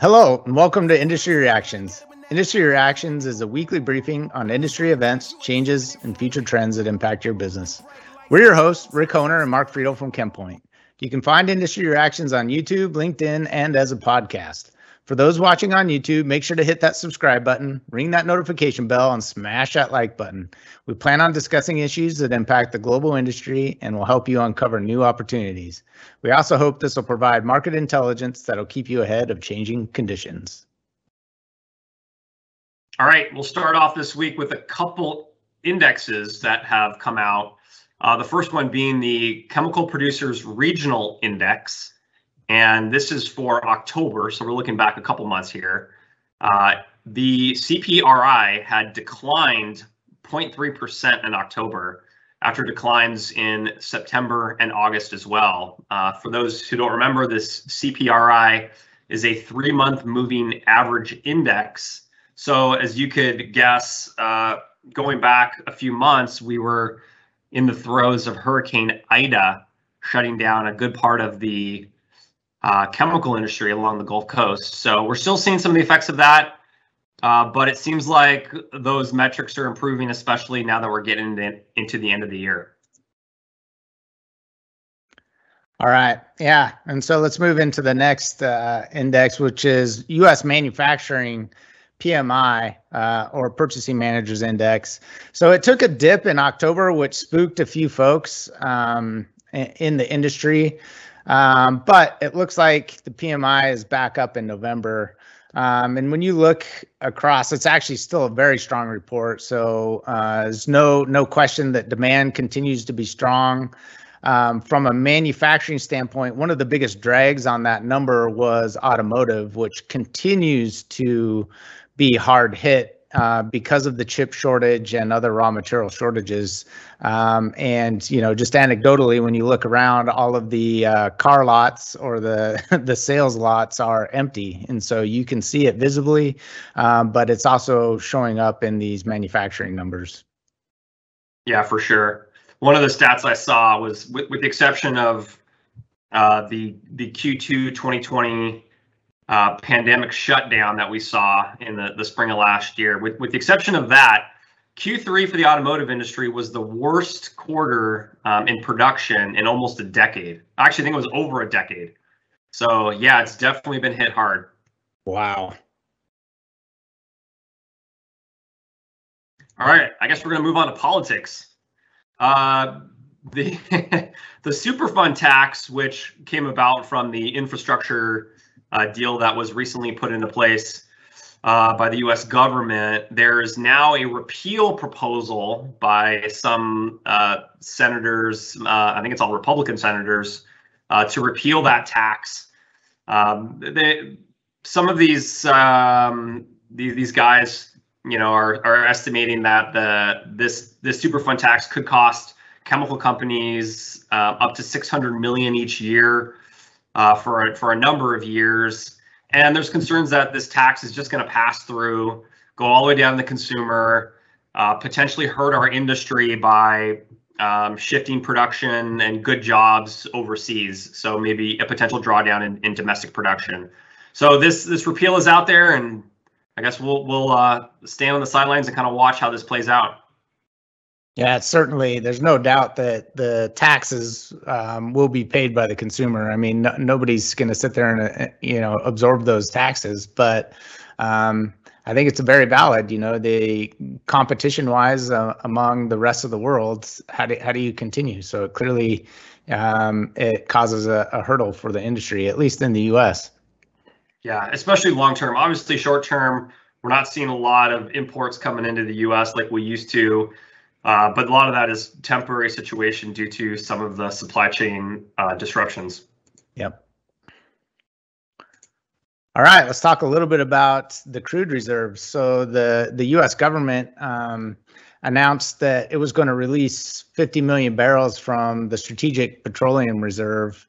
Hello, and welcome to Industry Reactions. Industry Reactions is a weekly briefing on industry events, changes, and future trends that impact your business. We're your hosts, Rick Honer and Mark Friedel from ChemPoint. You can find Industry Reactions on YouTube, LinkedIn, and as a podcast. For those watching on YouTube, make sure to hit that subscribe button, ring that notification bell, and smash that like button. We plan on discussing issues that impact the global industry and will help you uncover new opportunities. We also hope this will provide market intelligence that'll keep you ahead of changing conditions. All right, we'll start off this week with a couple indexes that have come out. Uh, the first one being the Chemical Producers Regional Index and this is for October, so we're looking back a couple months here. Uh, the CPRI had declined 0.3% in October after declines in September and August as well. Uh, for those who don't remember, this CPRI is a three month moving average index. So, as you could guess, uh, going back a few months, we were in the throes of Hurricane Ida shutting down a good part of the uh, chemical industry along the Gulf Coast. So we're still seeing some of the effects of that, uh, but it seems like those metrics are improving, especially now that we're getting into, the end of the year. All right. Yeah. And so let's move into the next uh, index, which is U.S. manufacturing PMI uh, or Purchasing Managers Index. So it took a dip in October, which spooked a few folks um, in the industry. Um, but it looks like the PMI is back up in November. Um, and when you look across, it's actually still a very strong report. So uh, there's no no question that demand continues to be strong. Um, from a manufacturing standpoint, one of the biggest drags on that number was automotive, which continues to be hard hit uh, because of the chip shortage and other raw material shortages. Um, and you know, just anecdotally, when you look around, all of the uh, car lots or the the sales lots are empty, and so you can see it visibly, um, but it's also showing up in these manufacturing numbers. Yeah, for sure. One of the stats I saw was, with, with the exception of uh, the the Q2 2020 uh, pandemic shutdown that we saw in the, the spring of last year. With, with the exception of that, Q3 for the automotive industry was the worst quarter um, in production in almost a decade. I actually think it was over a decade. So, yeah, it's definitely been hit hard. Wow. All right, I guess we're going to move on to politics. Uh, the the Superfund tax, which came about from the infrastructure uh, deal that was recently put into place uh, by the U.S. government, there is now a repeal proposal by some uh, senators. Uh, I think it's all Republican senators uh, to repeal that tax. Um, they, some of these, um, these these guys, you know, are are estimating that the this this Superfund tax could cost chemical companies up to 600 million each year uh, for for a number of years. And there's concerns that this tax is just going to pass through, go all the way down to the consumer, uh, potentially hurt our industry by um, shifting production and good jobs overseas. So maybe a potential drawdown in, in domestic production. So this this repeal is out there, and I guess we'll we'll uh, stand on the sidelines and kind of watch how this plays out. Yeah, certainly. There's no doubt that the taxes um, will be paid by the consumer. I mean, no, nobody's going to sit there and uh, you know absorb those taxes, but um, I think it's very valid. You know, the competition-wise uh, among the rest of the world, how do how do you continue? So clearly, um, it causes a, a hurdle for the industry, at least in the U.S. Yeah, especially long term. Obviously, short term, we're not seeing a lot of imports coming into the U.S. like we used to. Uh, but a lot of that is temporary situation due to some of the supply chain uh, disruptions. Yep. All right, let's talk a little bit about the crude reserves. So the the U.S. government um, announced that it was going to release 50 million barrels from the Strategic Petroleum Reserve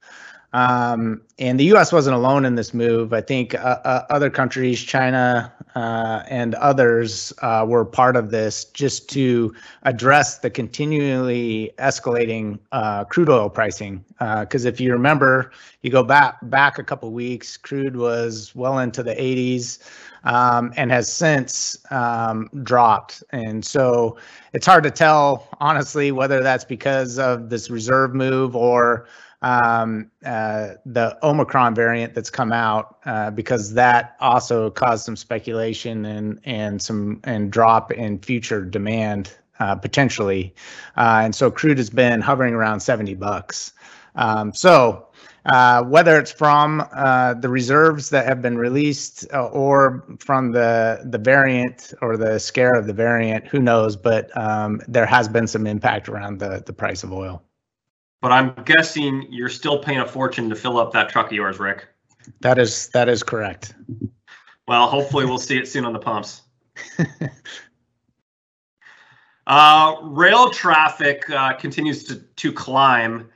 Um, and the U.S. wasn't alone in this move. I think uh, uh, other countries, China uh, and others, uh, were part of this just to address the continually escalating uh, crude oil pricing. Because uh, if you remember, you go back back a couple weeks, crude was well into the 80s. Um, and has since um, dropped. And so it's hard to tell, honestly, whether that's because of this reserve move or um, uh, the Omicron variant that's come out uh, because that also caused some speculation and and some and drop in future demand uh, potentially, uh, and so crude has been hovering around seventy bucks. Um, so. Uh, whether it's from uh, the reserves that have been released or from the the variant or the scare of the variant, who knows? But um, there has been some impact around the the price of oil. But I'm guessing you're still paying a fortune to fill up that truck of yours, Rick. That is that is correct. Well, hopefully we'll see it soon on the pumps. uh, rail traffic uh, continues to, to climb.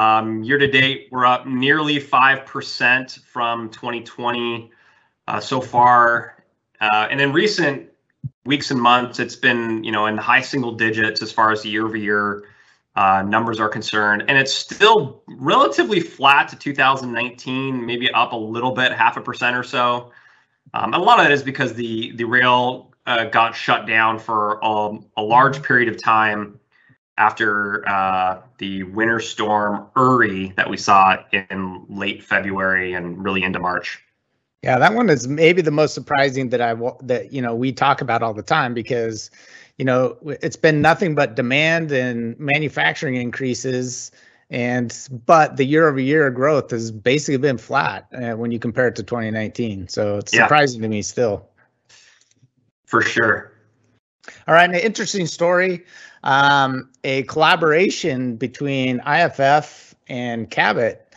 Um, year to date, we're up nearly 5% from 2020 uh, so far. Uh, and in recent weeks and months, it's been, you know, in high single digits as far as year over year uh, numbers are concerned. And it's still relatively flat to 2019, maybe up a little bit, half a percent or so. Um, and a lot of that is because the the rail uh, got shut down for a, a, large period of time after uh, the winter storm Uri that we saw in late February and really into March. Yeah, that one is maybe the most surprising that I that you know we talk about all the time because you know, it's been nothing but demand and manufacturing increases. And but the year over year growth has basically been flat uh, when you compare it to 2019. So it's yeah. surprising to me still. For sure. All right, an interesting story. Um, a collaboration between IFF and Cabot.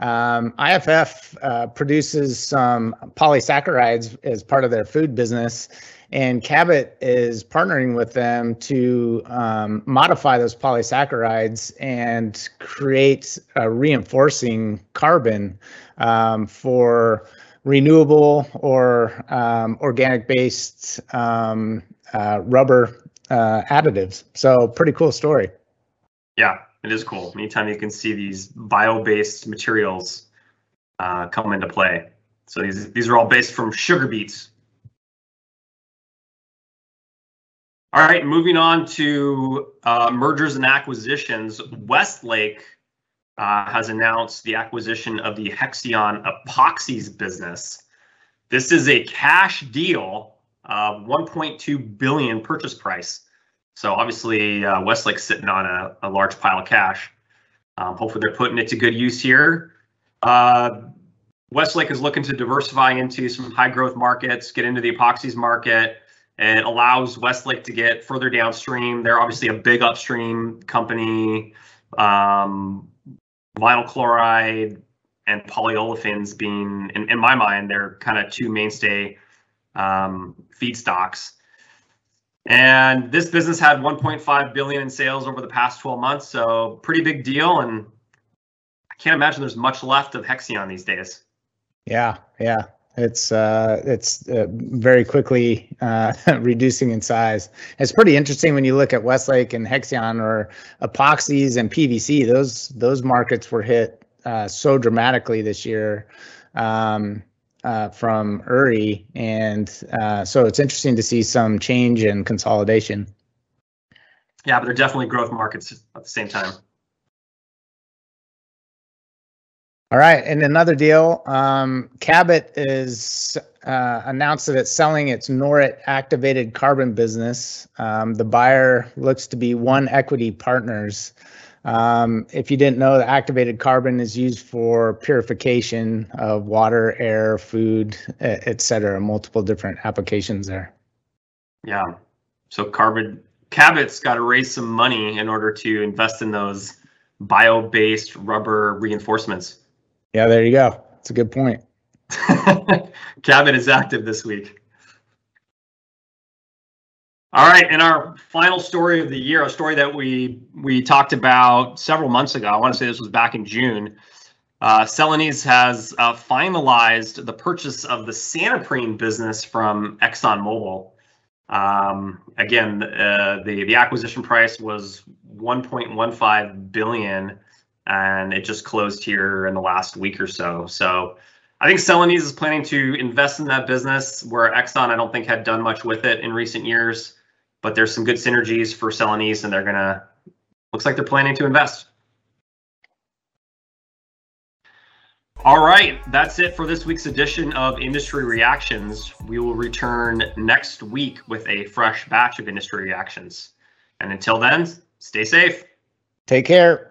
Um, IFF uh, produces some polysaccharides as part of their food business, and Cabot is partnering with them to um, modify those polysaccharides and create a reinforcing carbon um, for renewable or um, organic based um, uh, rubber uh, additives. So, pretty cool story. Yeah, it is cool. Anytime you can see these bio based materials uh, come into play. So, these, these are all based from sugar beets All right, moving on to uh, mergers and acquisitions. Westlake uh, has announced the acquisition of the Hexion epoxies business. This is a cash deal, uh, 1.2 billion purchase price. So obviously, uh, Westlake's sitting on a, a, large pile of cash. Um, hopefully, they're putting it to good use here. Uh, Westlake is looking to diversify into some high growth markets, get into the epoxies market and allows Westlake to get further downstream. They're obviously a big upstream company. Um, vinyl chloride and polyolefins being, in, in my mind, they're kind of two mainstay um, feedstocks. And this business had 1.5 billion in sales over the past 12 months, so pretty big deal. And I can't imagine there's much left of Hexion these days. Yeah, yeah. It's uh, it's uh, very quickly uh, reducing in size. It's pretty interesting when you look at Westlake and Hexion or epoxies and PVC. Those those markets were hit uh, so dramatically this year um, uh, from Uri, and uh, so it's interesting to see some change and consolidation. Yeah, but they're definitely growth markets at the same time. All right, and another deal. Um, Cabot is uh, announced that it's selling its Norit activated carbon business. Um, the buyer looks to be One Equity Partners. Um, if you didn't know, the activated carbon is used for purification of water, air, food, et cetera, multiple different applications there. Yeah. So carbon Cabot's got to raise some money in order to invest in those bio-based rubber reinforcements. Yeah, there you go. That's a good point. Cabot is active this week. All right, and our final story of the year, a story that we we talked about several months ago. I want to say this was back in June. Uh, Celanese has uh, finalized the purchase of the Santoprene business from ExxonMobil. Um, again, uh, the the acquisition price was 1.15 billion, and it just closed here in the last week or so. So, I think Celanese is planning to invest in that business, where Exxon I don't think had done much with it in recent years. But there's some good synergies for Celanese, and they're gonna looks like they're planning to invest. All right, that's it for this week's edition of Industry Reactions. We will return next week with a fresh batch of industry reactions. And until then, stay safe. Take care.